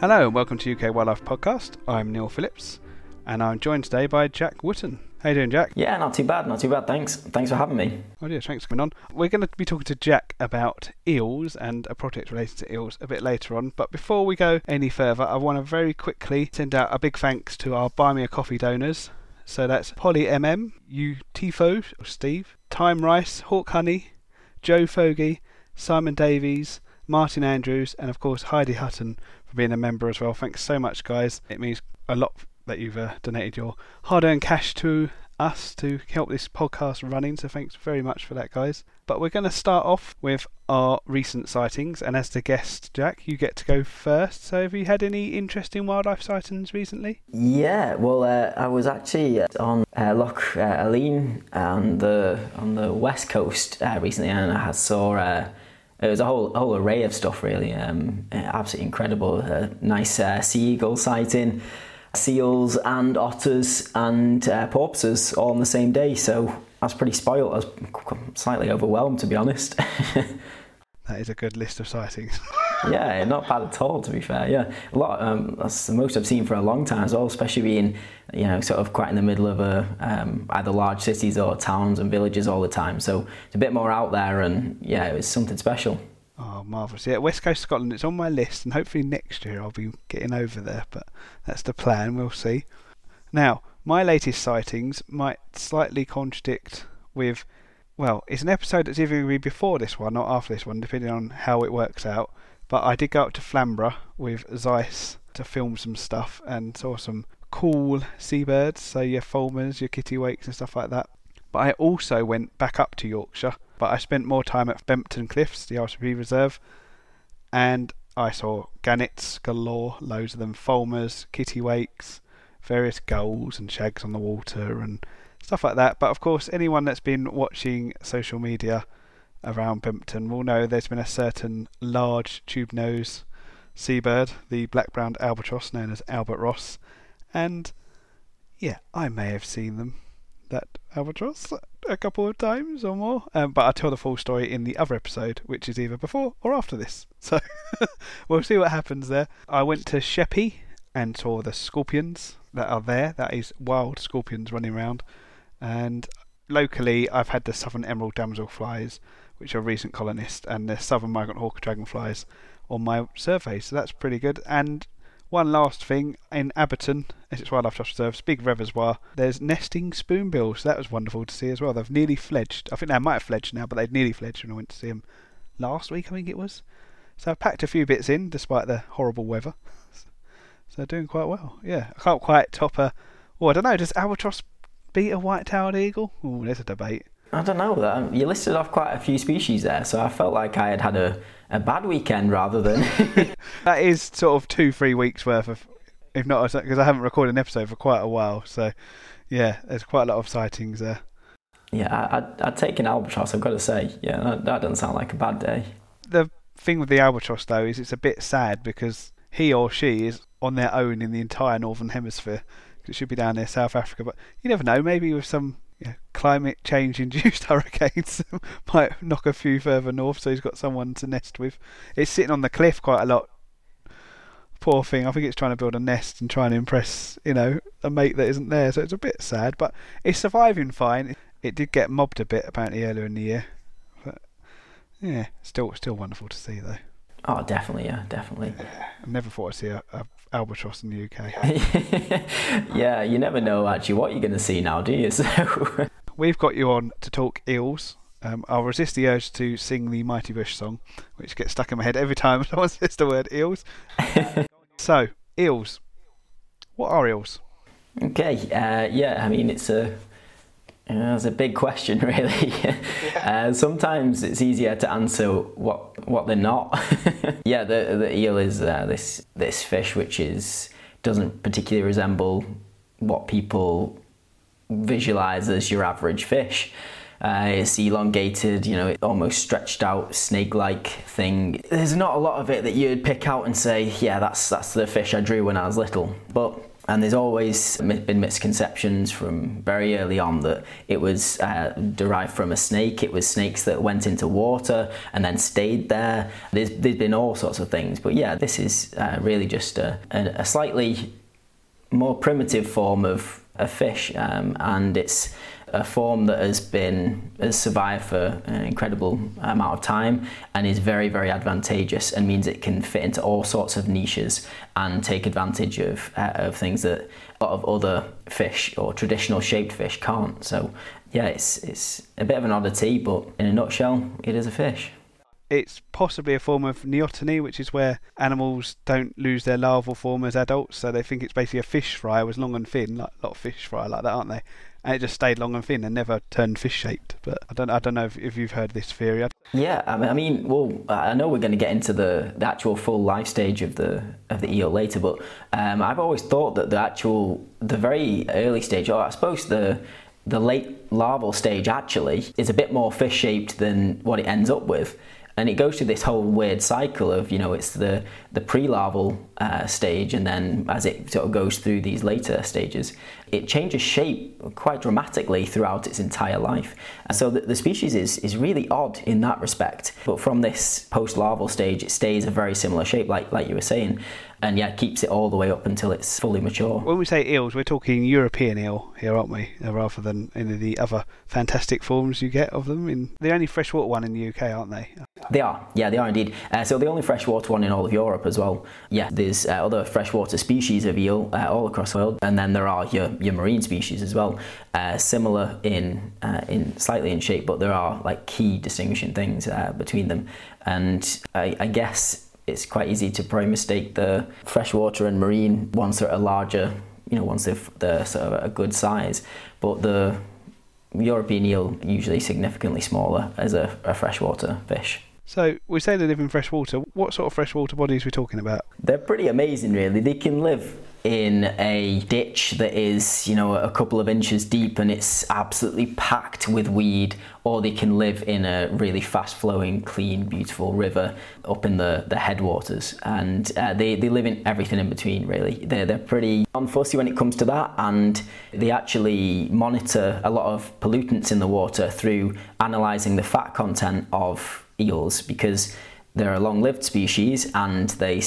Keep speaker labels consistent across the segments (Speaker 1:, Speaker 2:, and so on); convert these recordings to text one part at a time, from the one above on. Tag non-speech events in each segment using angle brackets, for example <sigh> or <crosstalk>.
Speaker 1: Hello and welcome to UK Wildlife Podcast. I'm Neil Phillips and I'm joined today by Jack Wootton. How you doing, Jack?
Speaker 2: Yeah, not too bad, not too bad. Thanks, thanks for having me.
Speaker 1: Oh dear, thanks for coming on. We're going to be talking to Jack about eels and a project related to eels a bit later on. But before we go any further, I want to very quickly send out a big thanks to our Buy Me a Coffee donors. So that's Polly MM, you Tifo, or Steve, Time Rice, Hawk Honey, Joe Fogey, Simon Davies, Martin Andrews, and of course Heidi Hutton for being a member as well. Thanks so much, guys. It means a lot that you've uh, donated your hard-earned cash to us to help this podcast running. So thanks very much for that, guys. But we're going to start off with our recent sightings, and as the guest, Jack, you get to go first. So have you had any interesting wildlife sightings recently?
Speaker 2: Yeah, well, uh, I was actually on uh, Loch uh, Aline on the on the west coast uh, recently, and I saw. Uh, it was a whole whole array of stuff, really. Um, absolutely incredible. A nice uh, sea eagle sighting, seals and otters and uh, porpoises all on the same day. So I was pretty spoiled. I was slightly overwhelmed, to be honest. <laughs>
Speaker 1: that is a good list of sightings. <laughs>
Speaker 2: yeah, not bad at all. To be fair, yeah, a lot. Um, that's the most I've seen for a long time as well. Especially being, you know, sort of quite in the middle of a um, either large cities or towns and villages all the time. So it's a bit more out there, and yeah, it was something special.
Speaker 1: Oh, marvellous. Yeah, West Coast Scotland, it's on my list, and hopefully next year I'll be getting over there, but that's the plan, we'll see. Now, my latest sightings might slightly contradict with, well, it's an episode that's either going to be before this one or after this one, depending on how it works out. But I did go up to Flamborough with Zeiss to film some stuff and saw some cool seabirds, so your fulmars, your kittiwakes, and stuff like that. But I also went back up to Yorkshire but I spent more time at Bempton Cliffs, the RSPB Reserve, and I saw gannets galore, loads of them, fulmars, kittiwakes, various gulls and shags on the water and stuff like that. But of course, anyone that's been watching social media around Bempton will know there's been a certain large tube nose seabird, the black browed albatross known as Albert Ross, and yeah, I may have seen them that albatross a couple of times or more. Um, but I'll tell the full story in the other episode, which is either before or after this. <laughs> So <laughs> we'll see what happens there. I went to Sheppey and saw the scorpions that are there. That is wild scorpions running around. And locally, I've had the southern emerald damselflies, which are recent colonists, and the southern migrant hawk dragonflies on my survey. So that's pretty good. And one last thing in Abberton, Essex Wildlife Trust Reserve, big reservoir, there's nesting spoonbills. So That was wonderful to see as well. They've nearly fledged. I think they might have fledged now, but they'd nearly fledged when I went to see them last week, I think it was. So I've packed a few bits in despite the horrible weather. <laughs> So doing quite well. Yeah, I can't quite top a. Well, I don't know. Does albatross beat a white-tailed eagle? Oh, there's a debate.
Speaker 2: I don't know. That you listed off quite a few species there, so I felt like I had had a a bad weekend rather than. <laughs>
Speaker 1: that is sort of two, three weeks worth of, if not, because I haven't recorded an episode for quite a while. So, yeah, there's quite a lot of sightings there.
Speaker 2: Yeah, I'd, I'd take an albatross, I've got to say. Yeah, that, that doesn't sound like a bad day.
Speaker 1: The thing with the albatross, though, is it's a bit sad because he or she is on their own in the entire Northern Hemisphere. It should be down near South Africa, but you never know. Maybe with some yeah, climate change induced <laughs> hurricanes <laughs> might knock a few further north, so he's got someone to nest with. It's sitting on the cliff quite a lot. Poor thing, I think it's trying to build a nest and trying to impress, you know, a mate that isn't there, so it's a bit sad, but it's surviving fine. It did get mobbed a bit apparently earlier in the year. But yeah, still still wonderful to see though.
Speaker 2: Oh, definitely, yeah, definitely.
Speaker 1: I never thought I'd see a, a albatross in the
Speaker 2: UK. <laughs> yeah, you never know actually what you're going to see now, do you? <laughs> So
Speaker 1: we've got you on to talk eels. Um, I'll resist the urge to sing the Mighty Boosh song, which gets stuck in my head every time <laughs> someone says the word eels. so, eels. What are eels?
Speaker 2: Okay, uh, yeah, I mean, it's a that's a big question, <laughs> really. uh, sometimes it's easier to answer what what they're not. <laughs> yeah, the the eel is uh, this this fish which is doesn't particularly resemble what people visualize as your average fish. Uh, it's elongated, you know, almost stretched out snake-like thing. There's not a lot of it that you'd pick out and say, yeah, that's that's the fish I drew when I was little. But And there's always been misconceptions from very early on that it was uh, derived from a snake. It was snakes that went into water and then stayed there. There's, there's been all sorts of things. But yeah, this is uh, really just a, a, slightly more primitive form of a fish. Um, and it's a form that has been has survived for an incredible amount of time and is very very advantageous and means it can fit into all sorts of niches and take advantage of uh, of things that a lot of other fish or traditional shaped fish can't so yeah it's it's a bit of an oddity but in a nutshell it is a fish
Speaker 1: it's possibly a form of neoteny, which is where animals don't lose their larval form as adults, so they think it's basically a fish fry was long and thin, like a lot of fish fry like that, aren't they? And it just stayed long and thin and never turned fish shaped. But I don't I don't know if, if you've heard this theory.
Speaker 2: Yeah, I mean, I mean, well, I know we're going to get into the, the actual full life stage of the of the eel later, but um, I've always thought that the actual the very early stage, or I suppose the the late larval stage actually is a bit more fish shaped than what it ends up with and it goes through this whole weird cycle of you know it's the the pre-larval uh, stage and then as it sort of goes through these later stages it changes shape quite dramatically throughout its entire life. And so the, the species is is really odd in that respect. But from this post-larval stage it stays a very similar shape like like you were saying and yeah, keeps it all the way up until it's fully mature.
Speaker 1: When we say eels, we're talking European eel here, aren't we? Uh, rather than any of the other fantastic forms you get of them. In the only freshwater one in the UK, aren't they?
Speaker 2: They are, yeah, they are indeed. Uh, so the only freshwater one in all of Europe as well. Yeah, there's uh, other freshwater species of eel uh, all across the world, and then there are your, your marine species as well, uh, similar in uh, in slightly in shape, but there are like key distinguishing things between them. And I, I guess it's quite easy to probably mistake the freshwater and marine ones that are larger, you know, once they're, they're sort of a good size. But the European eel usually significantly smaller as a, a freshwater fish.
Speaker 1: So we say they live in freshwater. What sort of freshwater bodies are we talking about?
Speaker 2: They're pretty amazing, really. They can live in a ditch that is, you know, a couple of inches deep and it's absolutely packed with weed, or they can live in a really fast flowing, clean, beautiful river up in the, the headwaters. And uh, they, they live in everything in between, really. They're, they're pretty unfussy when it comes to that, and they actually monitor a lot of pollutants in the water through analysing the fat content of eels because they're a long lived species and they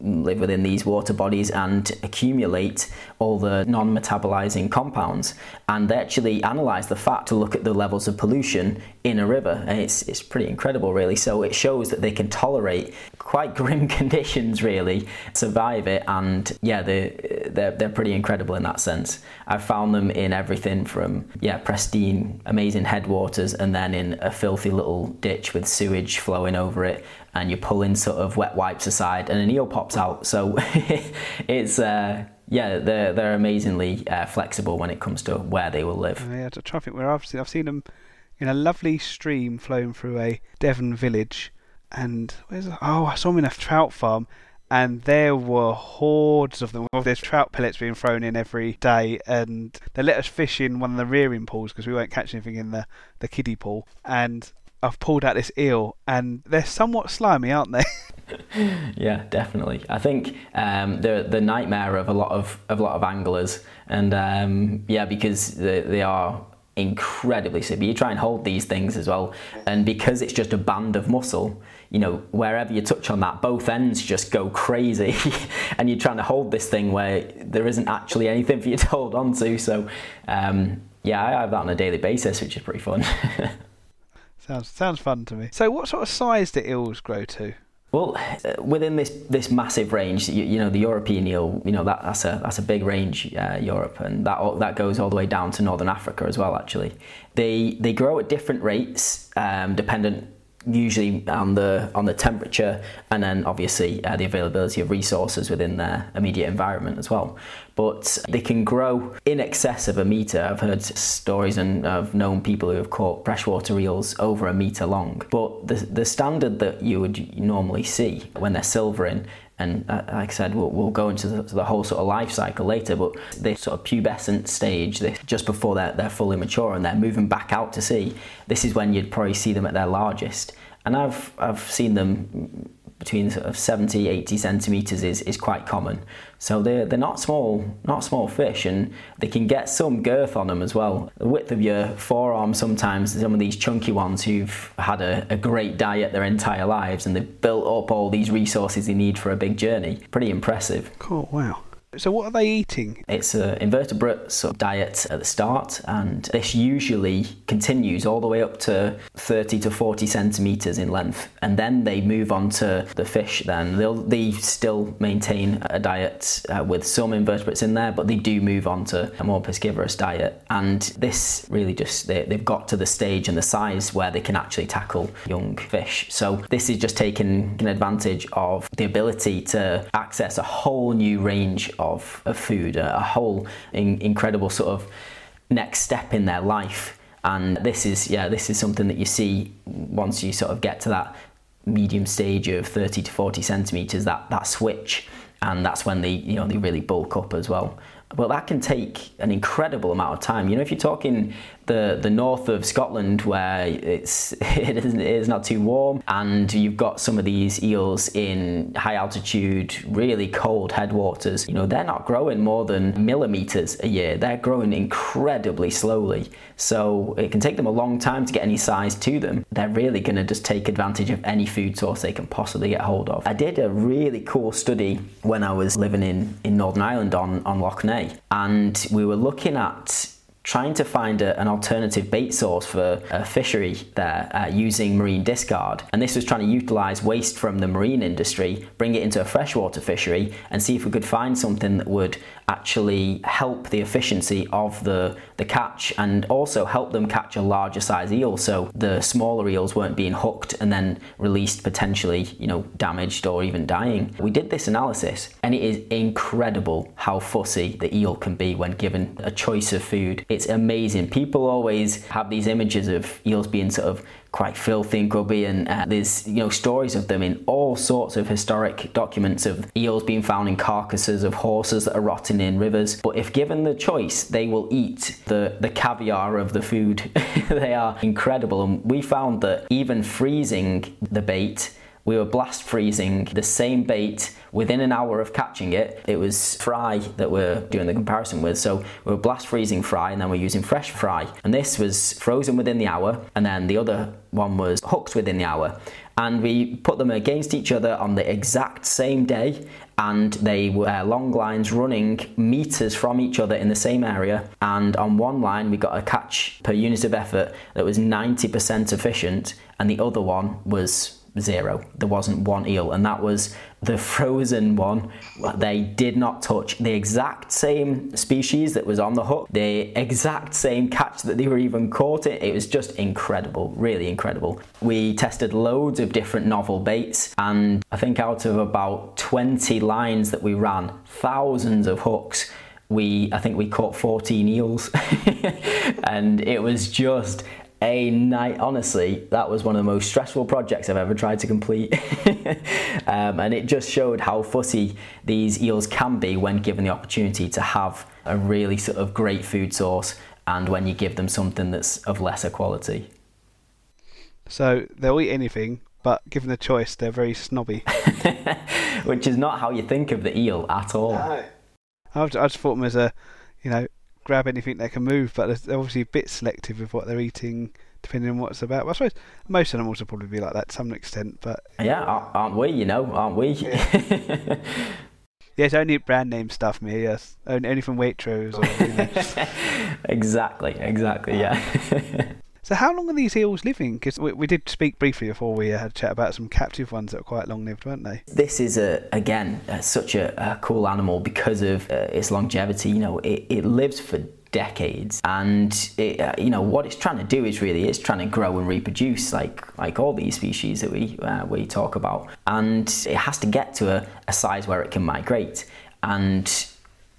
Speaker 2: live within these water bodies and accumulate all the non metabolizing compounds. And they actually analyze the fat to look at the levels of pollution in a river. And it's, it's pretty incredible, really. So it shows that they can tolerate quite <laughs> grim conditions, really, survive it. And yeah, they're, they're, they're pretty incredible in that sense. I've found them in everything from, yeah, pristine, amazing headwaters and then in a filthy little ditch with sewage flowing over it and you're pulling sort of wet wipes aside, and an eel pops out. So <laughs> it's uh, yeah, they're they're amazingly uh, flexible when it comes to where they will live.
Speaker 1: Oh, yeah, to traffic where I've seen I've seen them in a lovely stream flowing through a Devon village, and where's oh I saw them in a trout farm. And there were hordes of them. There's trout pellets being thrown in every day, and they let us fish in one of the rearing pools because we won't catch anything in the, the kiddie pool. And I've pulled out this eel, and they're somewhat slimy, aren't they? <laughs> <laughs>
Speaker 2: yeah, definitely. I think um, they're the nightmare of a lot of, of a lot of anglers, and um, yeah, because they, they are incredibly severe. You try and hold these things as well, and because it's just a band of muscle, you know, wherever you touch on that, both ends just go crazy, <laughs> and you're trying to hold this thing where there isn't actually anything for you to hold on to. So, um, yeah, I have that on a daily basis, which is pretty fun. <laughs>
Speaker 1: Sounds sounds fun to me. So, what sort of size do eels grow to?
Speaker 2: Well, uh, within this this massive range, you, you, know, the European eel, you know, that, that's a that's a big range, uh, Europe, and that that goes all the way down to northern Africa as well. Actually, they they grow at different rates, um, dependent usually on the on the temperature and then obviously uh, the availability of resources within their immediate environment as well. But they can grow in excess of a meter. I've heard stories and i've known people who have caught freshwater eels over a meter long. But the the standard that you would normally see when they're silvering and uh, like I said, we'll, we'll go into the, the, whole sort of life cycle later, but this sort of pubescent stage, this, just before they're, they're fully mature and they're moving back out to sea, this is when you'd probably see them at their largest. and I've I've seen them between sort of 70 80 centimeters is, is quite common so they're, they're not small not small fish and they can get some girth on them as well the width of your forearm sometimes some of these chunky ones who've had a, a great diet their entire lives and they've built up all these resources they need for a big journey pretty impressive
Speaker 1: Cool. Wow. So what are they eating?
Speaker 2: it's an invertebrate sort of diet at the start, and this usually continues all the way up to 30 to 40 centimeters in length. And then they move on to the fish. Then they'll they still maintain a diet uh, with some invertebrates in there, but they do move on to a more piscivorous diet. And this really just they, they've got to the stage and the size where they can actually tackle young fish. So this is just taking advantage of the ability to access a whole new range of, of food, a, whole in, incredible sort of next step in their life. And this is yeah, this is something that you see once you sort of get to that medium stage of 30 to 40 centimeters. That that switch, and that's when they you know they really bulk up as well. But that can take an incredible amount of time. You know, if you're talking the, the north of Scotland where it's <laughs> it isn't, it is not too warm, and you've got some of these eels in high altitude, really cold headwaters. You know, they're not growing more than millimeters a year. They're growing incredibly slowly. So it can take them a long time to get any size to them. They're really going to just take advantage of any food source they can possibly get hold of. I did a really cool study when I was living in, in Northern Ireland on, on Lough Neagh, and we were looking at trying to find a, an alternative bait source for a fishery there uh, using marine discard. And this was trying to utilize waste from the marine industry, bring it into a freshwater fishery, and see if we could find something that would actually help the efficiency of the, the catch and also help them catch a larger size eel so the smaller eels weren't being hooked and then released potentially, you know, damaged or even dying. We did this analysis and it is incredible how fussy the eel can be when given a choice of food. It's amazing. People always have these images of eels being sort of quite filthy and grubby and uh, there's you know stories of them in all sorts of historic documents of eels being found in carcasses of horses that are rotting in rivers. But if given the choice they will eat the the caviar of the food. <laughs> They are incredible. And we found that even freezing the bait we were blast freezing the same bait within an hour of catching it. It was fry that we're doing the comparison with. So we were blast freezing fry and then we're using fresh fry. And this was frozen within the hour, and then the other one was hooked within the hour. And we put them against each other on the exact same day, and they were long lines running meters from each other in the same area. And on one line, we got a catch per unit of effort that was 90% efficient, and the other one was zero. There wasn't one eel, and that was the <laughs> frozen one. They did not touch the exact same species that was on the hook, the exact same catch that they were even caught in. It was just incredible, really incredible. We tested loads of different novel baits, and I think out of about 20 lines that we ran, thousands of hooks we I think we caught 14 eels <laughs> and it was just a night honestly that was one of the most stressful projects i've ever tried to complete. <laughs> Um, and it just showed how fussy these eels can be when given the opportunity to have a really sort of great food source and when you give them something that's of lesser quality.
Speaker 1: So they'll eat anything, but given the choice, they're very snobby. <laughs>
Speaker 2: which is not how you think of the eel at all.
Speaker 1: I just, I just thought them as a, you know, grab anything they can move, but they're- obviously a bit selective with what they're eating, depending on what it's about. But I suppose most animals will probably be like that to some extent, but
Speaker 2: yeah aren't we you know aren't we <laughs>
Speaker 1: yeah, it's only brand name stuff, me. Yes, only, only from Waitrose. Or, you know. <laughs>
Speaker 2: exactly exactly yeah ah.
Speaker 1: So how long are these eels living? Because we, we did speak briefly before we uh, had a chat about some captive ones that are quite long lived, weren't they?
Speaker 2: This is a again uh, such a, a cool animal because of uh, its longevity. You know, it, it lives for decades, and it, uh, you know what it's trying to do is really it's trying to grow and reproduce, like like all these species that we uh, we talk about, and it has to get to a, a size where it can migrate, and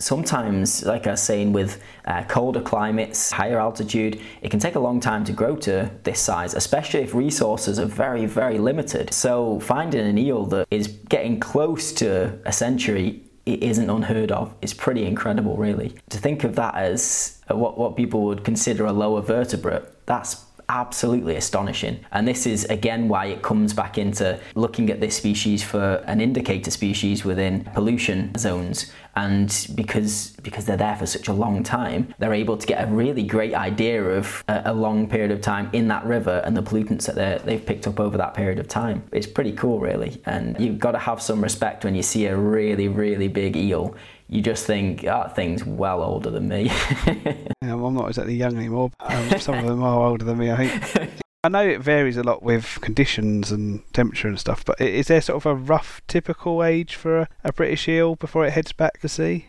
Speaker 2: sometimes, like I was saying, with uh, colder climates, higher altitude, it can take a long time to grow to this size, especially if resources are very, very limited. So, finding an eel that is getting close to a century it isn't unheard of. It's pretty incredible, really. To think of that as uh, what, what people would consider a lower vertebrate, that's absolutely astonishing. And this is again why it comes back into looking at this species for an indicator species within pollution zones. And because because they're there for such a long time, they're able to get a really great idea of a, a long period of time in that river and the pollutants that they've picked up over that period of time. It's pretty cool, really. And you've got to have some respect when you see a really, really big eel you just think, that thing's well older than me. <laughs>
Speaker 1: yeah, well, I'm not exactly young anymore. Um, some of them are older than me, I think. I know it varies a lot with conditions and temperature and stuff, but is there sort of a rough, typical age for a, a British eel before it heads back to sea?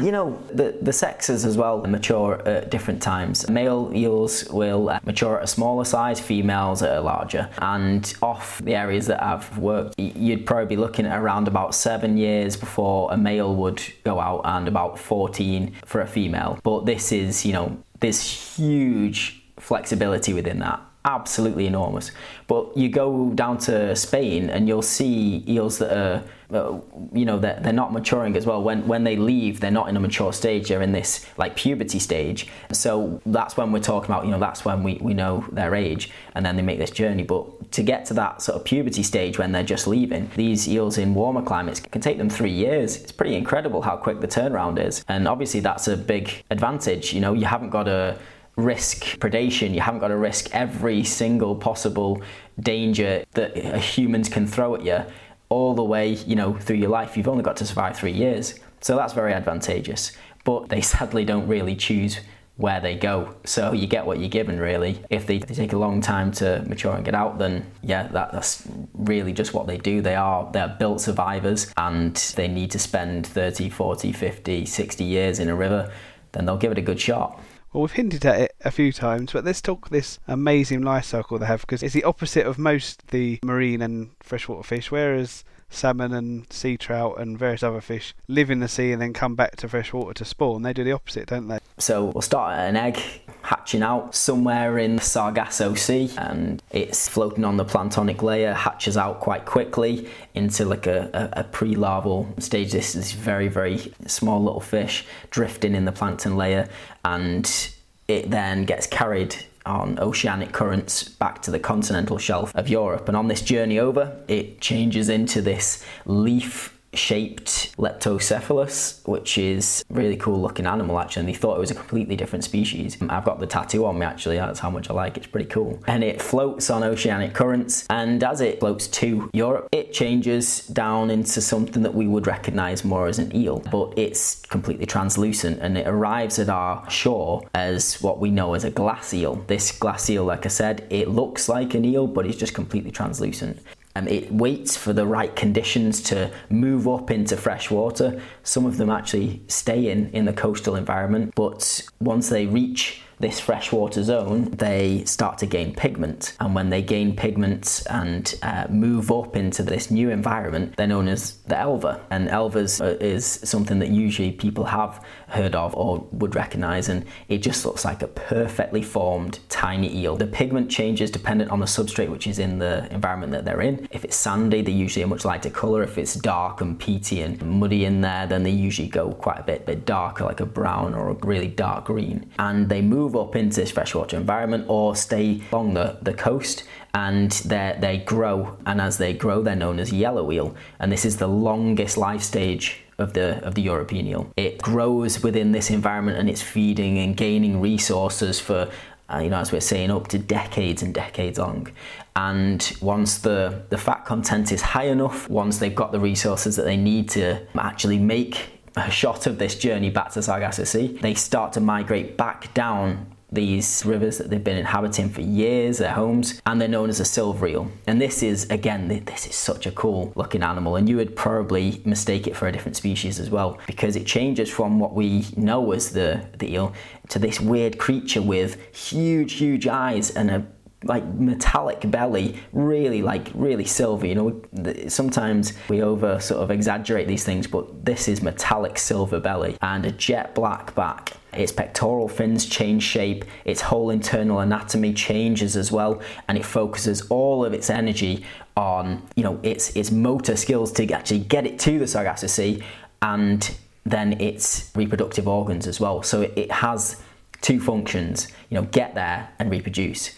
Speaker 2: You know, the, the sexes as well mature at different times. Male eels will mature at a smaller size, females at a larger. And off the areas that I've worked, you'd probably be looking at around about seven years before a male would go out and about 14 for a female. But this is, you know, there's huge flexibility within that absolutely enormous. But you go down to Spain and you'll see eels that are, uh, you know, they're, they're not maturing as well. When when they leave, they're not in a mature stage. They're in this like puberty stage. So that's when we're talking about, you know, that's when we, we know their age, and then they make this journey. But to get to that sort of puberty stage when they're just leaving, these eels in warmer climates can take them three years. It's pretty incredible how quick the turnaround is, and obviously that's a big advantage. You know, you haven't got a risk predation. You haven't got to risk every single possible danger that humans can throw at you all the way, you know, through your life. You've only got to survive three years. So that's very advantageous. But they sadly don't really choose where they go. So you get what you're given, really. If they, they take a long time to mature and get out, then yeah, that, that's really just what they do. They are they're built survivors and they need to spend 30, 40, 50, 60 years in a river, then they'll give it a good shot.
Speaker 1: Well, we've hinted at it a few times, but let's talk this amazing life cycle they have because it's the opposite of most the marine and freshwater fish. Whereas salmon and sea trout and various other fish live in the sea and then come back to freshwater to spawn, they do the opposite, don't they?
Speaker 2: So we'll start at an egg hatching out somewhere in the Sargasso Sea and it's floating on the planktonic layer, hatches out quite quickly into like a, a, a pre larval stage. This is very, very small little fish drifting in the plankton layer and it then gets carried on oceanic currents back to the continental shelf of Europe. And on this journey over, it changes into this leaf shaped leptocephalus, which is really cool looking animal actually. And they thought it was a completely different species. I've got the tattoo on me actually, that's how much I like it. It's pretty cool. And it floats on oceanic currents, and as it floats to Europe, it changes down into something that we would recognize more as an eel, but it's completely translucent and it arrives at our shore as what we know as a glass eel. This glass eel, like I said, it looks like an eel, but it's just completely translucent. Um, it waits for the right conditions to move up into fresh water. Some of them actually stay in, in the coastal environment, but once they reach this freshwater zone, they start to gain pigment. And when they gain pigment and uh, move up into this new environment, they're known as the elver. And elvers uh, is something that usually people have heard of or would recognize, and it just looks like a perfectly formed tiny eel. The pigment changes dependent on the substrate which is in the environment that they're in. If it's sandy, they usually a much lighter color. If it's dark and peaty and muddy in there, then they usually go quite a bit, bit darker, like a brown or a really dark green. And they move up into this freshwater environment or stay along the, the coast and they grow. And as they grow, they're known as yellow eel. And this is the longest life stage of the of the European eel. It grows within this environment and it's feeding and gaining resources for uh, you know, as we're saying, up to decades and decades long. And once the, the fat content is high enough, once they've got the resources that they need to actually make a shot of this journey back to Sargasso Sea, they start to migrate back down these rivers that they've been inhabiting for years, their homes, and they're known as a silver eel. And this is, again, this is such a cool looking animal, and you would probably mistake it for a different species as well, because it changes from what we know as the, the eel to this weird creature with huge, huge eyes and a like metallic belly, really like really silver. You know, sometimes we over sort of exaggerate these things, but this is metallic silver belly and a jet black back. Its pectoral fins change shape, its whole internal anatomy changes as well, and it focuses all of its energy on you know its its motor skills to actually get it to the Sargasso Sea and then its reproductive organs as well. So it, it has two functions, you know, get there and reproduce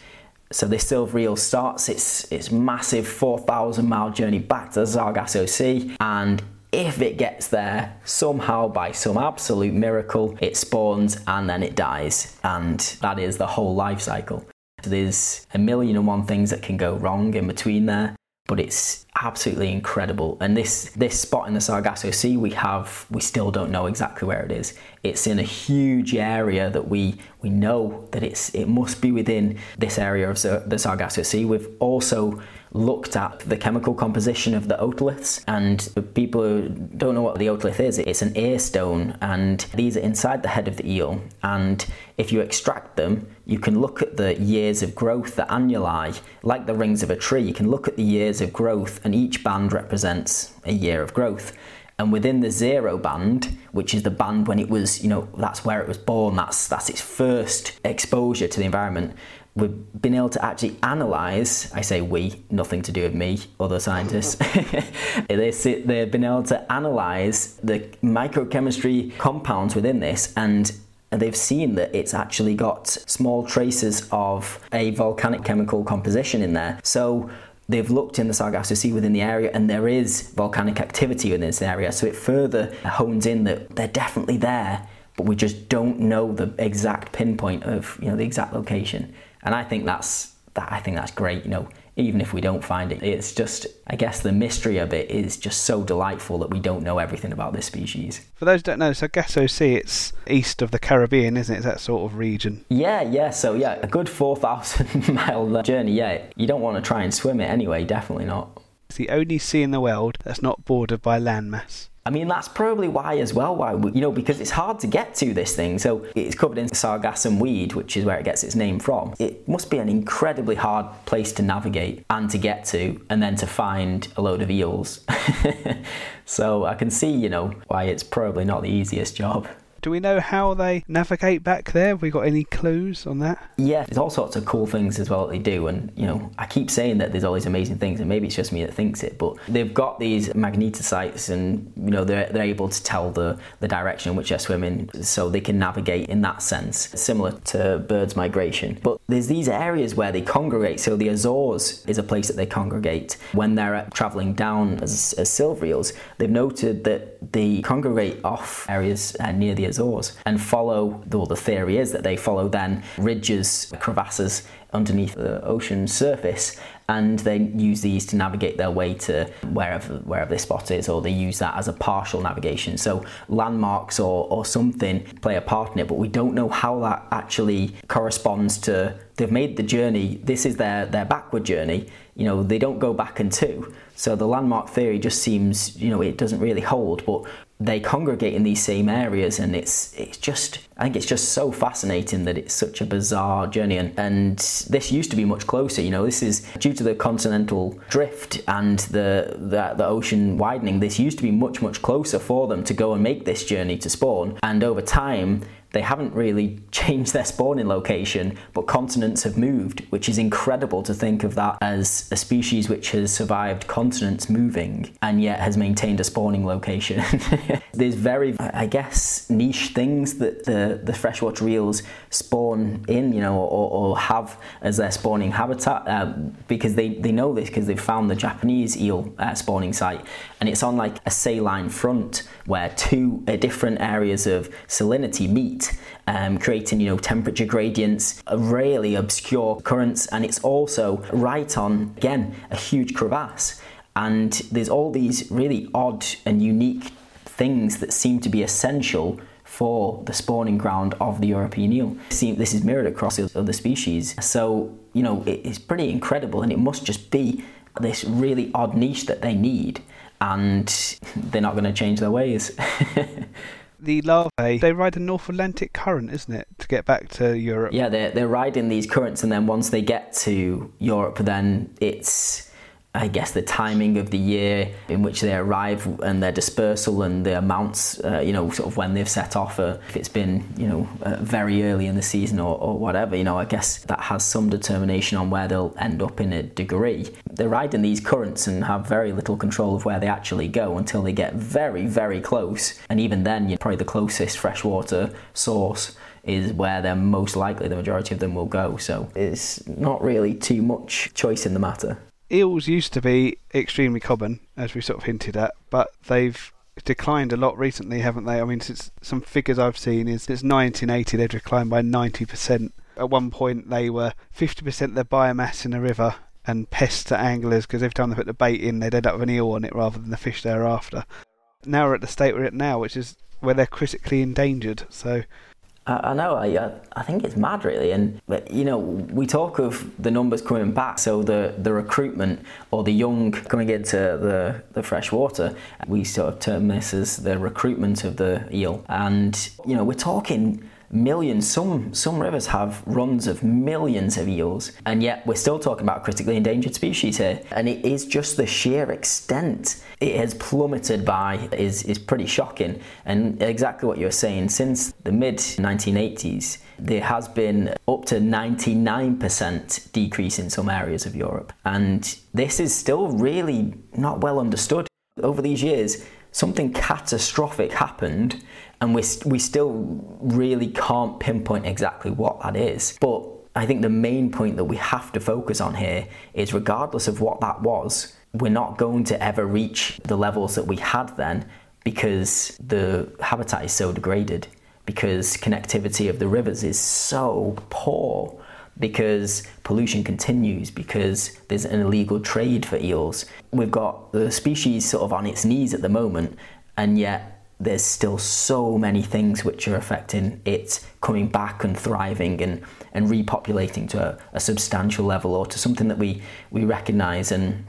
Speaker 2: So this silver eel starts. Its its massive 4,000 mile journey back to the Sargasso Sea, and if it gets there somehow by some absolute miracle, it spawns and then it dies, and that is the whole life cycle. There's a million and one things that can go wrong in between there but it's absolutely incredible. And this this spot in the Sargasso Sea we have we still don't know exactly where it is. It's in a huge area that we we know that it's it must be within this area of the Sargasso Sea. We've also looked at the chemical composition of the otoliths and people who don't know what the otolith is it's an ear stone and these are inside the head of the eel and if you extract them you can look at the years of growth the annuli like the rings of a tree. You can look at the years of growth and each band represents a year of growth. And within the zero band which is the band when it was you know that's where it was born that's that's its first exposure to the environment we've been able to actually analyze i say we nothing to do with me other scientists. <laughs> <laughs> They've been able to analyze the microchemistry compounds within this and they've seen that it's actually got small traces of a volcanic chemical composition in there. So they've looked in the Sargasso Sea within the area and there is volcanic activity within this area. So it further hones in that they're definitely there but we just don't know the exact pinpoint of you know the exact location and I think that's that I think that's great. You know, even if we don't find it, it's just I guess the mystery of it is just so delightful that we don't know everything about this species.
Speaker 1: For those who don't know, so Sargasso Sea, it's east of the Caribbean, isn't it? It's that sort of region.
Speaker 2: Yeah, yeah. So yeah, a good four thousand <laughs> mile journey. Yeah, you don't want to try and swim it anyway. Definitely not.
Speaker 1: The only sea in the world that's not bordered by landmass.
Speaker 2: I mean, that's probably why as well, why, you know, because it's hard to get to this thing. So it's covered in sargassum weed, which is where it gets its name from. It must be an incredibly hard place to navigate and to get to, and then to find a load of eels. <laughs> so I can see, you know, why it's probably not the easiest job.
Speaker 1: Do we know how they navigate back there? Have we got any clues on that?
Speaker 2: Yeah, there's all sorts of cool things as well that they do. And, you know, I keep saying that there's all these amazing things, and maybe it's just me that thinks it, but they've got these magnetosites and, you know, they're, they're able to tell the, the direction in which they're swimming so they can navigate in that sense, similar to birds' migration. But there's these areas where they congregate. So the Azores is a place that they congregate. When they're traveling down as, as silver eels, they've noted that they congregate off areas uh, near the Azores and follow, well, the theory is that they follow then ridges, crevasses underneath the ocean surface and they use these to navigate their way to wherever wherever this spot is or they use that as a partial navigation. So landmarks or, or something play a part in it but we don't know how that actually corresponds to they've made the journey this is their their backward journey you know they don't go back in two so the landmark theory just seems you know it doesn't really hold but they congregate in these same areas and it's it's just I think it's just so fascinating that it's such a bizarre journey. And, and this used to be much closer you know this is due to the continental drift and the, the the ocean widening this used to be much much closer for them to go and make this journey to spawn. And over time they haven't really <laughs> changed their spawning location, but continents have moved, which is incredible to think of that as a species which has survived continents moving and yet has maintained a spawning location. <laughs> There's very, I guess, niche things that the, the freshwater eels spawn in, you know, or, or have as their spawning habitat uh, because they, they know this because they've found the Japanese eel uh, spawning site and it's on like a saline front where two uh, different areas of salinity meet um, creating you know temperature gradients, really obscure currents, and it's also right on again a huge crevasse. And there's all these really odd and unique things that seem to be essential for the spawning ground of the European eel. This is mirrored across other species. So, you know, it's pretty incredible and it must just be this really odd niche that they need and they're not going to change their ways. <laughs>
Speaker 1: the larvae, they ride the North Atlantic current, isn't it, to get back to Europe?
Speaker 2: Yeah, they're, they're riding these currents, and then once they get to Europe, then it's I guess the timing of the year in which they arrive and their dispersal and the amounts, uh, you know, sort of when they've set off, uh, if it's been, you know, uh, very early in the season or, or whatever, you know, I guess that has some determination on where they'll end up in a degree. They're riding these currents and have very little control of where they actually go until they get very, very close. And even then, you're probably the closest freshwater source is where they're most likely the majority of them will go. So it's not really too much choice in the matter.
Speaker 1: Eels used to be extremely common, as we sort of hinted at, but they've declined a lot recently, haven't they? I mean, since some figures I've seen is since 1980 they've declined by 90%. At one point they were 50% of their biomass in a river and pests to anglers because every time they put the bait in they'd end up with an eel on it rather than the fish thereafter. Now we're at the state we're at now, which is where they're critically endangered. So
Speaker 2: I, know. I, I think it's mad, really. And you know, we talk of the numbers coming back. So the, the recruitment or the young coming into the the fresh water, we sort of term this as the recruitment of the eel. And you know, we're talking millions. Some some rivers have runs of millions of eels, and yet we're still talking about critically endangered species here. And it is just the sheer extent it has plummeted by is is pretty shocking. And exactly what you're saying, since the mid 1980s, there has been up to 99% decrease in some areas of Europe, and this is still really not well understood. Over these years, something catastrophic happened and we, we still really can't pinpoint exactly what that is. But I think the main point that we have to focus on here is regardless of what that was, we're not going to ever reach the levels that we had then because the habitat is so degraded, because connectivity of the rivers is so poor, because pollution continues, because there's an illegal trade for eels. We've got the species sort of on its knees at the moment, and yet there's still so many things which are affecting it coming back and thriving and, and repopulating to a, a substantial level or to something that we, we recognize and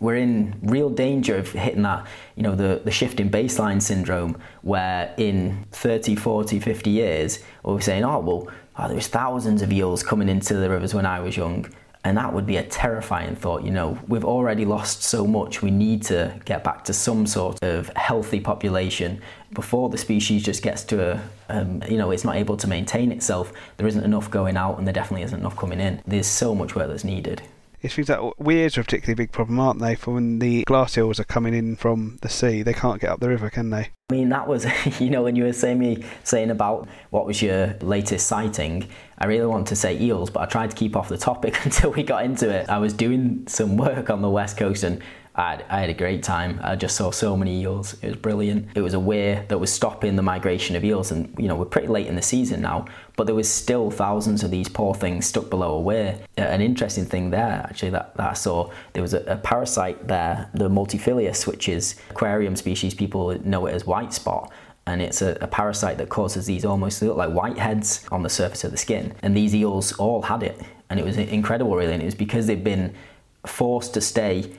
Speaker 2: we're in real danger of hitting that you know the, the shift in baseline syndrome where in 30 40 50 years we're saying oh well oh, there was thousands of eels coming into the rivers when i was young and that would be a terrifying thought. You know, we've already lost so much. We need to get back to some sort of healthy population before the species just gets to a, um, you know, it's not able to maintain itself. There isn't enough going out, and there definitely isn't enough coming in. There's so much work that's needed.
Speaker 1: It seems that weirs are a particularly big problem, aren't they? For when the glass eels are coming in from the sea, they can't get up the river, can they?
Speaker 2: I mean, that was, <laughs> you know, when you were saying me saying about what was your latest sighting, I really want to say eels, but I tried to keep off the topic <laughs> until we got into it. I was doing some work on the west coast and I had, I had, a great time. I just saw so many eels. It was brilliant. It was a weir that was stopping the migration of eels, and you know we're pretty late in the season now, but there was still thousands of these poor things stuck below a weir. Uh, an interesting thing there, actually, that, that I saw, there was a, a parasite there, the multifiliis, which is aquarium species. People know it as white spot and it's a, a, parasite that causes these almost look like whiteheads on the surface of the skin. And these eels all had it, and it was incredible, really. And it was because they've been forced to stay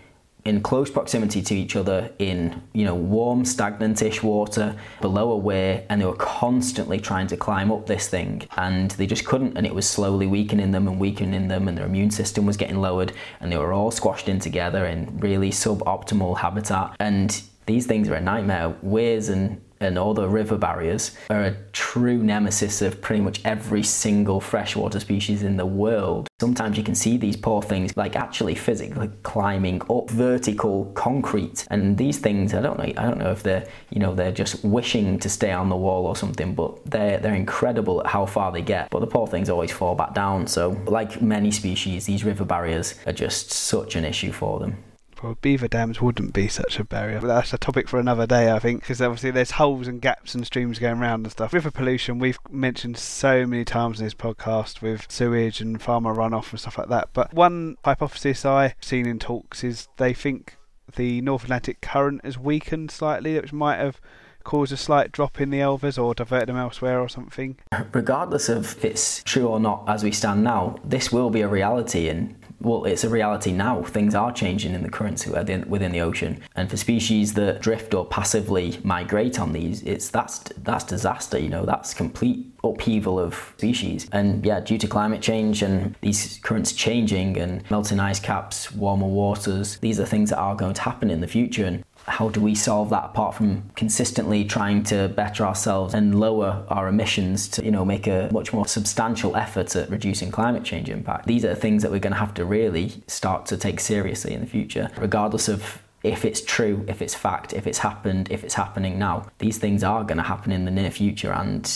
Speaker 2: in close proximity to each other in you know warm stagnant-ish water below a weir and they were constantly trying to climb up this thing and they just couldn't and it was slowly weakening them and weakening them and their immune system was getting lowered and they were all squashed in together in really suboptimal habitat. And these things are a nightmare. Weirs and and all the river barriers are a true nemesis of pretty much every single freshwater species in the world. Sometimes you can see these poor things like actually physically climbing up vertical concrete. And these things I don't know I don't know if they're you know they're just wishing to stay on the wall or something but they're they're incredible at how far they get. But the poor things always fall back down. So like many species these river barriers are just such an issue for them
Speaker 1: well, beaver dams wouldn't be such a barrier. But that's a topic for another day, I think, because obviously there's holes and gaps and streams going around and stuff. River pollution, we've mentioned so many times in this podcast with sewage and farmer runoff and stuff like that. But one hypothesis I've seen in talks is they think the North Atlantic current has weakened slightly, which might have caused a slight drop in the elvers or divert them elsewhere or something?
Speaker 2: Regardless of if it's true or not as we stand now, this will be a reality in well, it's a reality now. Things are changing in the currents within, within the ocean, and for species that drift or passively migrate on these, it's that's that's disaster. You know, that's complete upheaval of species. And yeah, due to climate change and these currents changing and melting ice caps, warmer waters, these are things that are going to happen in the future. And how do we solve that apart from consistently trying to better ourselves and lower our emissions to you know make a much more substantial effort at reducing climate change impact these are things that we're going to have to really start to take seriously in the future regardless of if it's true, if it's fact, if it's happened, if it's happening now. These things are going to happen in the near future, and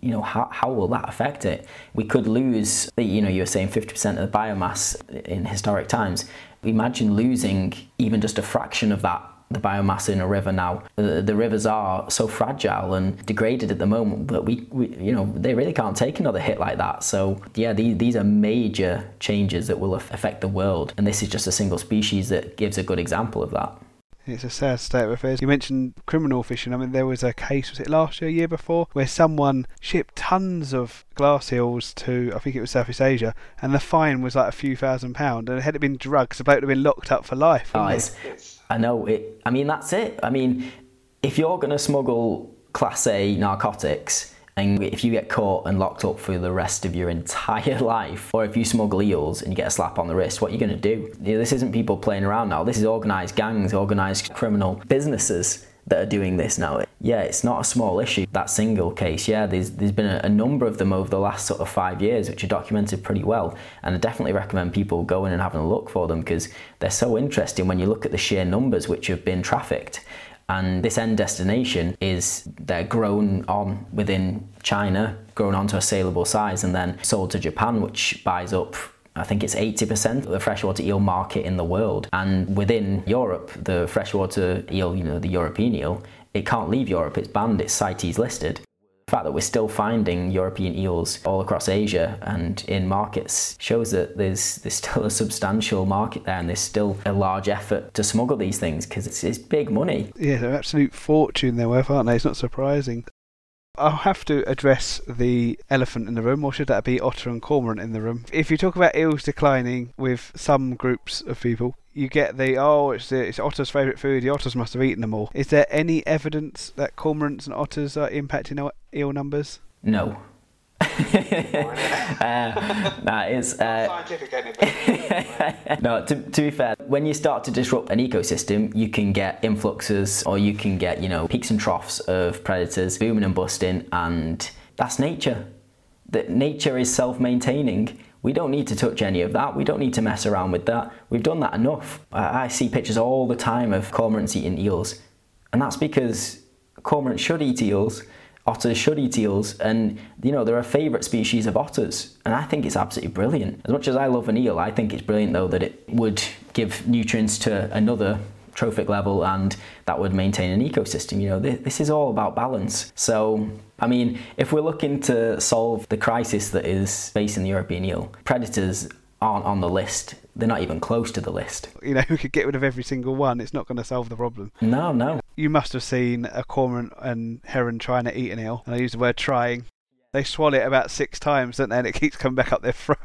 Speaker 2: you know, how, how will that affect it? We could lose, you know, you were saying 50% of the biomass in historic times. Imagine losing even just a fraction of that the biomass in a river now. The, the, rivers are so fragile and degraded at the moment that we, we, you know, they really can't take another hit like that. So yeah, these, these are major changes that will affect the world, and this is just a single species that gives a good example of that.
Speaker 1: It's a sad state of affairs. You mentioned criminal fishing. I mean, there was a case, was it last year, year before, where someone shipped tons of glass eels to, I think it was Southeast Asia, and the fine was like a few thousand pounds. And had it been drugs, the bloke would have been locked up for life.
Speaker 2: Oh, it's, I know it. I mean, that's it. I mean, if you're going to smuggle Class A narcotics, and if you get caught and locked up for the rest of your <laughs> entire life, or if you smuggle eels and you get a slap on the wrist, what are you going to do? This isn't people playing around now. This is organised gangs, organised criminal businesses that are doing this now. Yeah, it's not a small issue. That single case, yeah, there's there's been a, a, number of them over the last sort of five years, which are documented pretty well. And I definitely recommend people going and having a look for them because they're so interesting when you look at the sheer numbers which have been trafficked. And this end destination is they're grown on within China, grown onto a saleable size, and then sold to Japan, which buys up I think it's 80% of the freshwater eel market in the world. And within Europe, the freshwater eel, you know, the European eel, it can't leave Europe. It's banned, it's CITES listed fact that we're still finding European eels all across Asia and in markets shows that there's there's still a substantial market there and there's still a large effort to smuggle these things because it's, it's big money.
Speaker 1: Yeah, they're absolute fortune they're worth, aren't they? It's not surprising. I'll have to address the elephant in the room, or should that be otter and cormorant in the room? If you talk about eels declining with some groups of people, you get the oh, it's the, it's otter's favourite food. The otters must have eaten them all. Is there any evidence that cormorants and otters are impacting eel numbers?
Speaker 2: No. <laughs> uh, nah, it's uh, <laughs> no. To, to be fair, when you start to disrupt an ecosystem, you can get influxes, or you can get you know peaks and troughs of predators booming and busting, and that's nature. That nature is self-maintaining. We don't need to touch any of that. We don't need to mess around with that. We've done that enough. I, I see pictures all the time of cormorants eating eels, and that's because cormorants should eat eels otters should eat eels and you know they're a favourite species of otters and i think it's absolutely brilliant as much as i love an eel i think it's brilliant though that it would give nutrients to another trophic level and that would maintain an ecosystem you know this is all about balance so i mean if we're looking to solve the crisis that is facing the european eel predators aren't on the list they're not even close to the list.
Speaker 1: You know, we could get rid of every single one. It's not going to solve the problem.
Speaker 2: No, no.
Speaker 1: You must have seen a cormorant and heron trying to eat an eel, and I use the word trying. They swallow it about six times, don't they? And it keeps coming back up their <laughs> throat.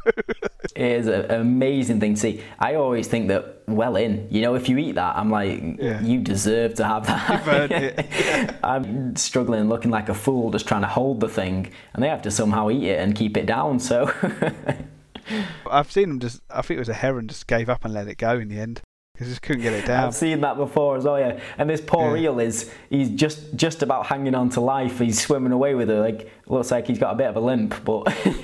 Speaker 2: it is an amazing thing to see. I always think that well in, you know, if you eat that, I'm like, yeah. you deserve to have that. yeah. <laughs> I'm struggling, looking like a fool, just trying to hold the thing, and they have to somehow eat it and keep it down. So. <laughs>
Speaker 1: I've seen them just. I think it was a heron just gave up and let it go in the end because just couldn't get it down.
Speaker 2: I've seen that before as well, yeah. And this poor yeah. eel is he's just just about hanging on to life. He's swimming away with her. Like looks like he's got a bit of a limp, but <laughs>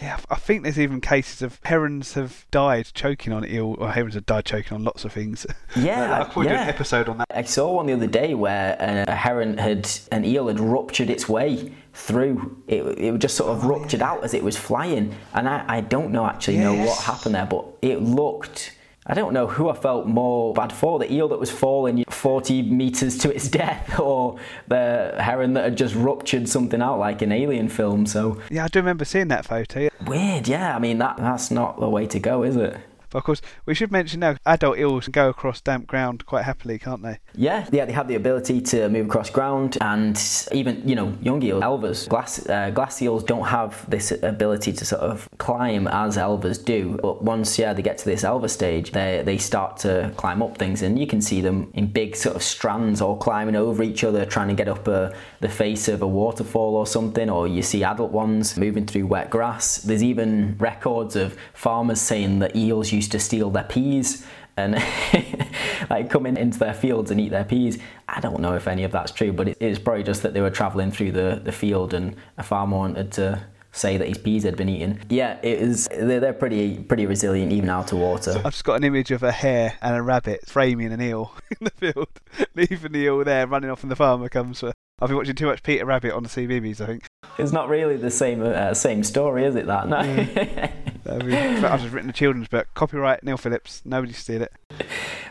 Speaker 1: yeah, I think there's even cases of herons have died choking on eel, or herons have died choking on lots of things. <laughs>
Speaker 2: Yeah,
Speaker 1: I'll
Speaker 2: yeah.
Speaker 1: do an episode on that.
Speaker 2: I saw one the other day where uh, a heron had an eel had ruptured its way through. It, it just sort of oh, ruptured yeah. out as it was flying, and I, I don't know actually yes. know what happened there, but it looked I don't know who I felt more bad for the eel that was falling 40 metres to its <laughs> death or the heron that had just ruptured something out like an alien film. So,
Speaker 1: yeah, I do remember seeing that photo.
Speaker 2: Weird, yeah. I mean, that that's not the way to go, is it?
Speaker 1: But of course, we should mention now adult eels can go across damp ground quite happily, can't they?
Speaker 2: Yeah, yeah, they have the ability to move across ground, and even you know young eels, elvers, glass uh, glass eels don't have this ability to sort of climb as elvers do. But once yeah they get to this elver stage, they they start to climb up things, and you can see them in big sort of strands all climbing over each other, trying to get up a, uh, the face of a waterfall or something. Or you see adult ones moving through wet grass. There's even records of farmers saying that eels used to steal their peas and <laughs> like come in, into their fields and eat their peas. I don't know if any of that's true, but it, it's probably just that they were travelling through the, the field and a farmer wanted to say that his peas had been eaten. Yeah, it is. They're, they're pretty pretty resilient even out of water.
Speaker 1: I've just got an image of a hare and a rabbit framing an eel <laughs> in the field, <laughs> leaving the eel there, running off, and the farmer comes for I've been watching too much Peter Rabbit on the CBeebies, I think.
Speaker 2: It's not really the same uh, same story, is it? That no. <laughs>
Speaker 1: I mean, I've just written a children's book. Copyright Neil Phillips. Nobody steal it.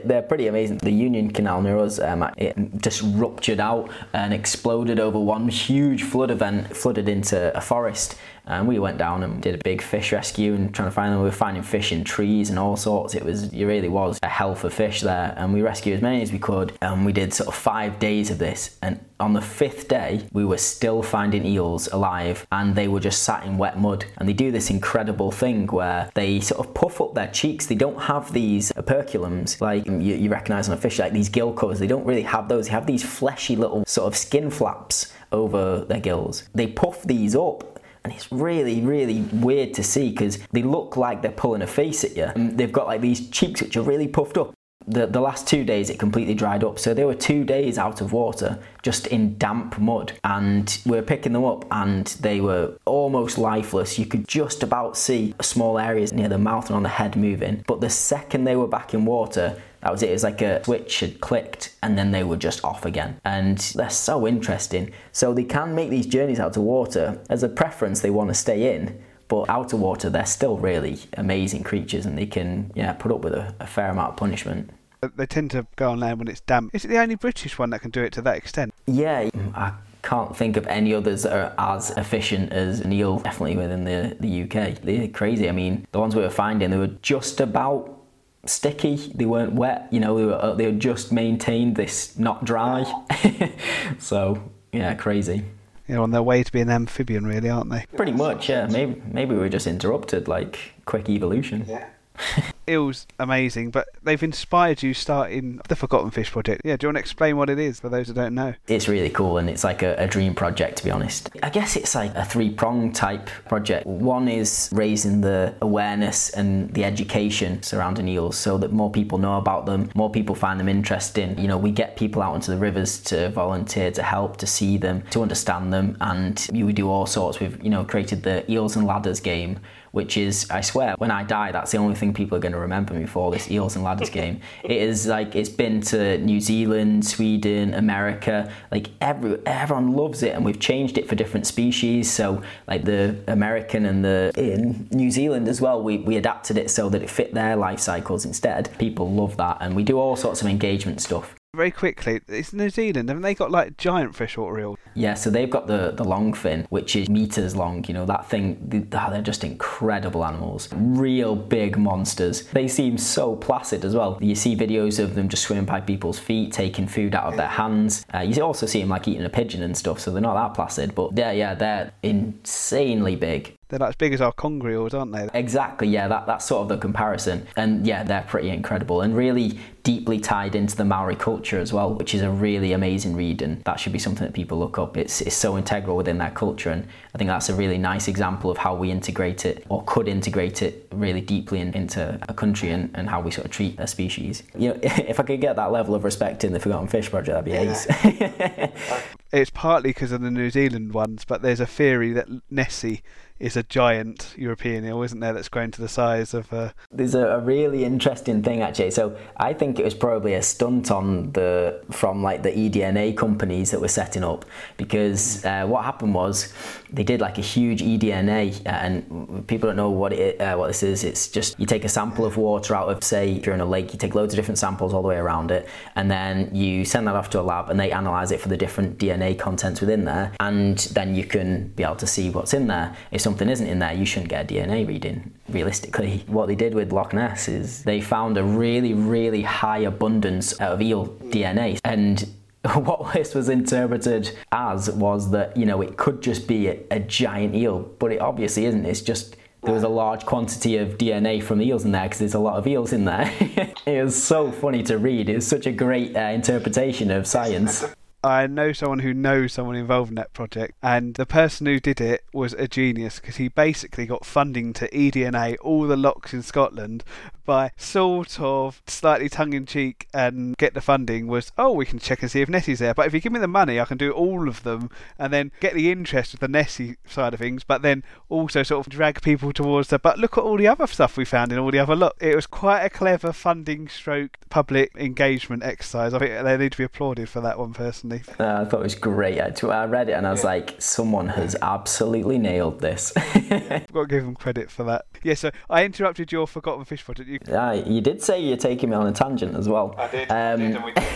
Speaker 2: They're pretty amazing. The Union Canal near us, um, it just ruptured out and exploded over one huge flood event, flooded into a forest. And we went down and did a big fish rescue and trying to find them. We were finding fish in trees and all sorts. It was, it really was a hell for fish there. And we rescued as many as we could. And we did sort of five days of this. And on the fifth day, we were still finding eels alive and they were just sat in wet mud. And they do this incredible thing where they sort of puff up their cheeks. They don't have these operculums like you, you recognize on a fish, like these gill covers. They don't really have those. They have these fleshy little sort of skin flaps over their gills. They puff these up and it's really, really weird to see because they look like they're pulling a face at you. And they've got like these cheeks which are really puffed up. The, the last two days it completely dried up, so they were two days out of water, just in damp mud. And we were picking them up, and they were almost lifeless. You could just about see small areas near the mouth and on the head moving. But the second they were back in water, that was it. It was like a switch had clicked and then they were just off again. And they're so interesting. So they can make these journeys out to water. As a preference, they want to stay in. But out of water, they're still really amazing creatures and they can yeah, put up with a, a fair amount of punishment.
Speaker 1: They tend to go on land when it's damp. Is it the only British one that can do it to that extent?
Speaker 2: Yeah, I can't think of any others that are as efficient as Neil, definitely within the, the UK. They're crazy. I mean, the ones we were finding, they were just about sticky. They weren't wet. You know, they were uh, they had just maintained this not dry. <laughs> so yeah, crazy.
Speaker 1: You know, on their way to be an amphibian, really, aren't they?
Speaker 2: Pretty much, yeah. Maybe maybe we were just interrupted, like quick evolution.
Speaker 1: Yeah. <laughs> Eel's amazing, but they've inspired you starting the Forgotten Fish project. Yeah, do you want to explain what it is for those who don't know?
Speaker 2: It's really cool and it's like a, a dream project, to be honest. I guess it's like a three prong type project. One is raising the awareness and the education surrounding eels so that more people know about them, more people find them interesting. You know, we get people out into the rivers to volunteer, to help, to see them, to understand them, and we do all sorts. We've, you know, created the Eels and Ladders game which is, I swear, when I die, that's the only thing people are going to remember me for this Eels and Ladders game. <laughs> It is like, it's been to New Zealand, Sweden, America, like every, everyone loves it, and we've changed it for different species. So, like the American and the in New Zealand as well, we, we adapted it so that it fit their life cycles instead. People love that, and we do all sorts of engagement stuff.
Speaker 1: Very quickly, it's New Zealand. Haven't they got like giant freshwater eels?
Speaker 2: Yeah, so they've got the, the long fin, which is meters long. You know, that thing, ah, they're just incredible animals. Real big monsters. They seem so placid as well. You see videos of them just swimming by people's feet, taking food out of their hands. Uh, you also see them like eating a pigeon and stuff, so they're not that placid, but yeah, yeah, they're insanely big.
Speaker 1: They're not as big as our conger eels, aren't they?
Speaker 2: Exactly, yeah, that, that's sort of the comparison. And yeah, they're pretty incredible and really deeply tied into the Maori culture as well, which is a really amazing read. And that should be something that people look up. It's, it's so integral within their culture. And I think that's a really nice example of how we integrate it or could integrate it really deeply in, into a country and, and how we sort of treat a species. You know, <laughs> if I could get that level of respect in the Forgotten Fish Project, that'd be yeah.
Speaker 1: ace. <laughs> it's partly because of the New Zealand ones, but there's a theory that Nessie is a giant European eel, isn't there? That's grown to the size of. a.
Speaker 2: There's a, really interesting thing actually. So I think it was probably a stunt on the from like the eDNA companies that were setting up because uh, what happened was they did like a huge eDNA, uh, and people don't know what it uh, what this is. It's just you take a sample of water out of say if you're in a lake, you take loads of different samples all the way around it, and then you send that off to a lab, and they analyze it for the different DNA contents within there, and then you can be able to see what's in there. Something isn't in there, you shouldn't get a DNA reading. Realistically, what they did with Loch Ness is they found a really really high abundance of eel DNA, and <laughs> what this was interpreted as was that you know it could just be a, a, giant eel, but it obviously isn't. It's just there was a large quantity of DNA from the eels in there because there's a lot of eels in there. <laughs> it was so funny to read. It was such a great uh, interpretation of science.
Speaker 1: I know someone who knows someone involved in that project, and the person who did it was a genius because he basically got funding to eDNA all the lochs in Scotland by sort of slightly tongue in cheek and get the funding was, oh, we can check and see if Nessie's there. But if you give me the money, I can do all of them and then get the interest of the Nessie side of things, but then also sort of drag people towards the, but look at all the other stuff we found in all the other look. It was quite a clever funding stroke public engagement exercise. I think they need to be applauded for that one personally.
Speaker 2: Uh, I thought it was great. I read it and I was yeah. like, someone has absolutely nailed this.
Speaker 1: I've got to give them credit for that. Yeah, so I interrupted your Forgotten Fish project.
Speaker 2: You, uh, you did say you're taking me on a tangent as well.
Speaker 1: I did. Um, I did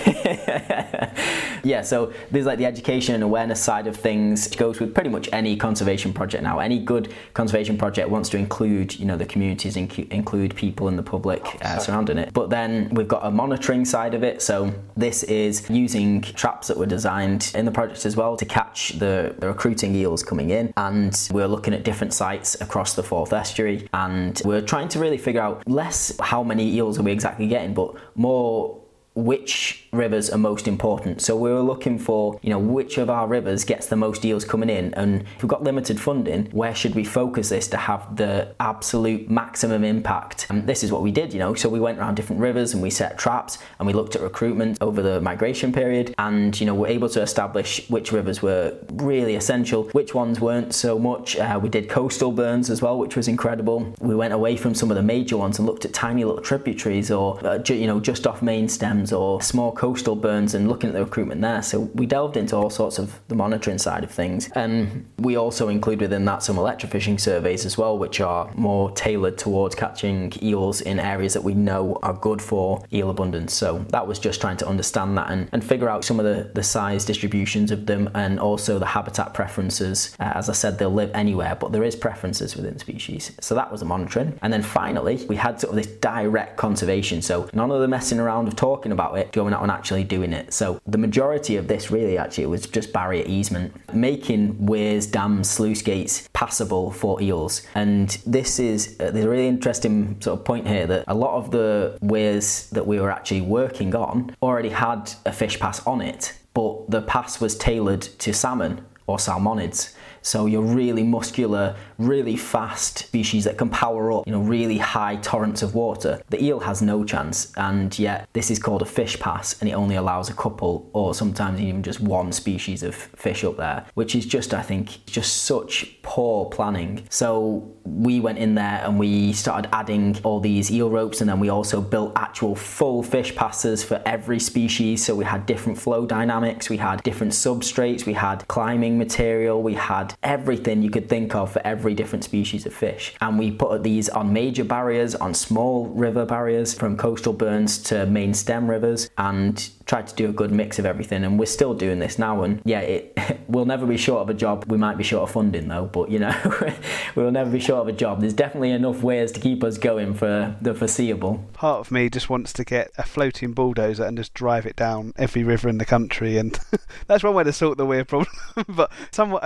Speaker 1: <laughs>
Speaker 2: yeah, so there's like the education and awareness side of things. It goes with pretty much any conservation project now. Any good conservation project wants to include, you know, the communities, inc- include people in the public uh, surrounding it. But then we've got a monitoring side of it. So this is using traps that were designed in the project as well to catch the, the recruiting eels coming in. And we're looking at different sites across the Forth Estuary and we're trying to really figure out less how many eels are we exactly getting, but more which rivers are most important. So we were looking for, you know, which of our rivers gets the most deals coming in, and if we've got limited funding, where should we focus this to have the absolute maximum impact? And this is what we did, you know. So we went around different rivers and we set traps and we looked at recruitment over the migration period, and you know, we're able to establish which rivers were really essential, which ones weren't so much. Uh, we did coastal burns as well, which was incredible. We went away from some of the major ones and looked at tiny little tributaries or, uh, ju- you know, just off main stems or small coastal burns and looking at the recruitment there. So we delved into all sorts of the monitoring side of things. And we also include within that some electrofishing surveys as well, which are more tailored towards catching eels in areas that we know are good for eel abundance. So that was just trying to understand that and, and figure out some of the, the size distributions of them and also the habitat preferences. Uh, as I said, they'll live anywhere, but there is preferences within species. So that was the monitoring. And then finally, we had sort of this direct conservation. So none of the messing around of talking about it, going out and actually doing it. So the majority of this really actually was just barrier easement, making weirs, dams, sluice gates passable for eels. And this is uh, there's a really interesting sort of point here that a lot of the weirs that we were actually working on already had a fish pass on it, but the pass was tailored to salmon or salmonids. So you're really muscular, really fast species that can power up, you know, really high torrents of water. The eel has no chance, and yet this is called a fish pass, and it only allows a couple or sometimes even just one species of fish up there, which is just, I think, just such poor planning. So we went in there and we started adding all these eel ropes, and then we also built actual full fish passes for every species. So we had different flow dynamics, we had different substrates, we had climbing material, we had everything you could think of for every different species of fish. And we put these on major barriers, on small river barriers, from coastal burns to main stem rivers, and tried to do a good mix of everything. And we're still doing this now. And yeah, it <laughs> we'll never be short of a job. We might be short of funding though, but you know, <laughs> we'll never be short of a job. There's definitely enough ways to keep us going for the foreseeable.
Speaker 1: Part of me just wants to get a floating bulldozer and just drive it down every river in the country, and <laughs> that's one way to sort the weir problem. but somewhat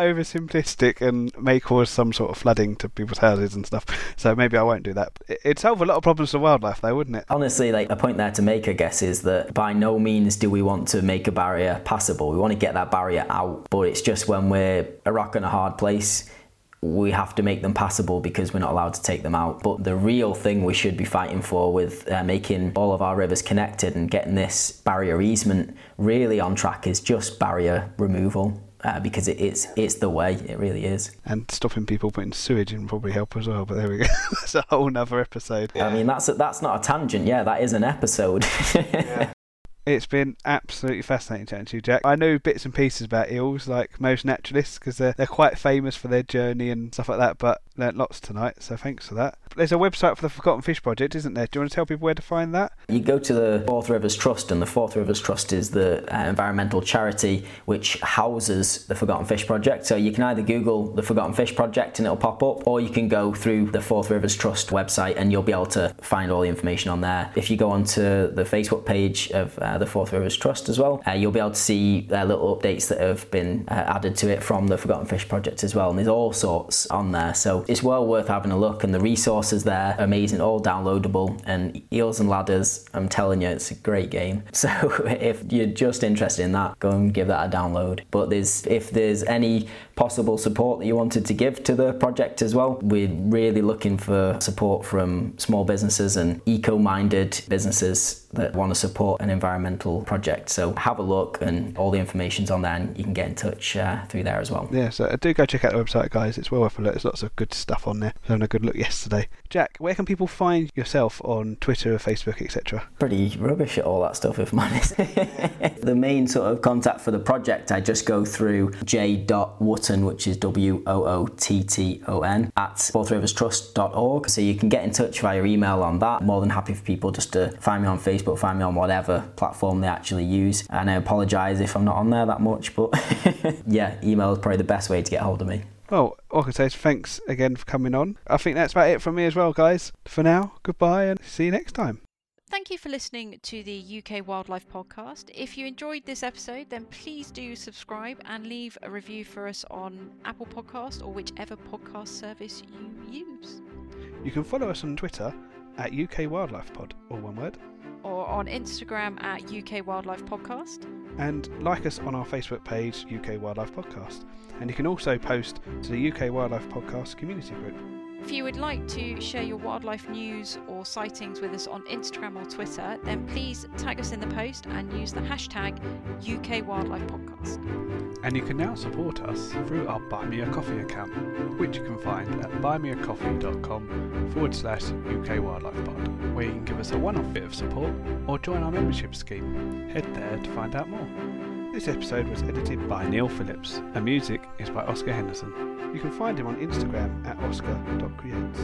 Speaker 1: and may cause some sort of flooding to people's houses and stuff. So maybe I won't do that. It'd solve a lot of problems for wildlife, though, wouldn't it?
Speaker 2: Honestly, like a point there to make, I guess, is that by no means do we want to make a barrier passable. We want to get that barrier out, but it's just when we're a rock and a hard place we have to make them passable because we're not allowed to take them out. But the real thing we should be fighting for with uh, making all of our rivers connected and getting this barrier easement really on track is just barrier removal. Uh, because it, it's it's the way it really is.
Speaker 1: And stopping people putting sewage in probably help as well. But there we go. <laughs> that's a whole nother episode.
Speaker 2: Yeah. I mean, that's a, that's not a tangent. Yeah, that is an episode. <laughs> yeah.
Speaker 1: It's been absolutely fascinating chatting to you, Jack. I know bits and pieces about eels, like most naturalists, because they're, they're quite famous for their journey and stuff like that, but learnt lots tonight, so thanks for that. There's a website for the Forgotten Fish Project, isn't there? Do you want to tell people where to find that?
Speaker 2: You go to the Forth Rivers Trust, and the Forth Rivers Trust is the uh, environmental charity which houses the Forgotten Fish Project. So you can either Google the Forgotten Fish Project and it'll pop up, or you can go through the Forth Rivers Trust website and you'll be able to find all the information on there. If you go onto the Facebook page of uh, the Forth Rivers Trust as well. Uh, you'll be able to see uh, little updates that have been uh, added to it from the Forgotten Fish Project as well. And there's all sorts on there. So it's well worth having a look. And the resources there, amazing, all downloadable. And Eels and Ladders, I'm telling you, it's a great game. <laughs> So if you're just interested in that, go and give that a download. But there's if there's any possible support that you wanted to give to the project as well, we're really looking for support from small businesses and eco-minded businesses that want to support an environmental project. So have a look, and all the information's on there, and you can get in touch uh, through there as well.
Speaker 1: Yeah, so do go check out the website, guys. It's well worth a look. There's lots of good stuff on there. I was having a good look yesterday. Jack, where can people find yourself on Twitter, Facebook, etc.?
Speaker 2: Pretty rubbish at all that stuff, if I'm honest. <laughs> the main sort of contact for the project, I just go through j.wootton, which is W O O T T O N, at forthriverstrust.org. So you can get in touch via email on that. More than happy for people just to find me on Facebook, find me on whatever platform they actually use. And I apologise if I'm not on there that much, but <laughs> yeah, email is probably the best way to get hold of me.
Speaker 1: Well, all I can say is thanks again for coming on. I think that's about it from me as well, guys. For now, goodbye and see you next time.
Speaker 3: Thank you for listening to the UK Wildlife Podcast. If you enjoyed this episode, then please do subscribe and leave a review for us on Apple Podcast or whichever podcast service you use.
Speaker 1: You can follow us on Twitter at UK Wildlife Pod, or one word,
Speaker 3: Or on Instagram at UK Wildlife Podcast.
Speaker 1: and like us on our Facebook page, UK Wildlife Podcast. And you can also post to the UK Wildlife Podcast community group.
Speaker 3: If you would like to share your wildlife news or sightings with us on Instagram or Twitter, then please tag us in the post and use the hashtag UK Wildlife Podcast.
Speaker 1: And you can now support us through our Buy Me a Coffee account, which you can find at buymeacoffee.com forward slash UK Wildlife Pod, where you can give us a one off bit of support or join our membership scheme. Head there to find out more. This episode was edited by Neil Phillips, and music is by Oscar Henderson. You can find him on Instagram at oscar.creates.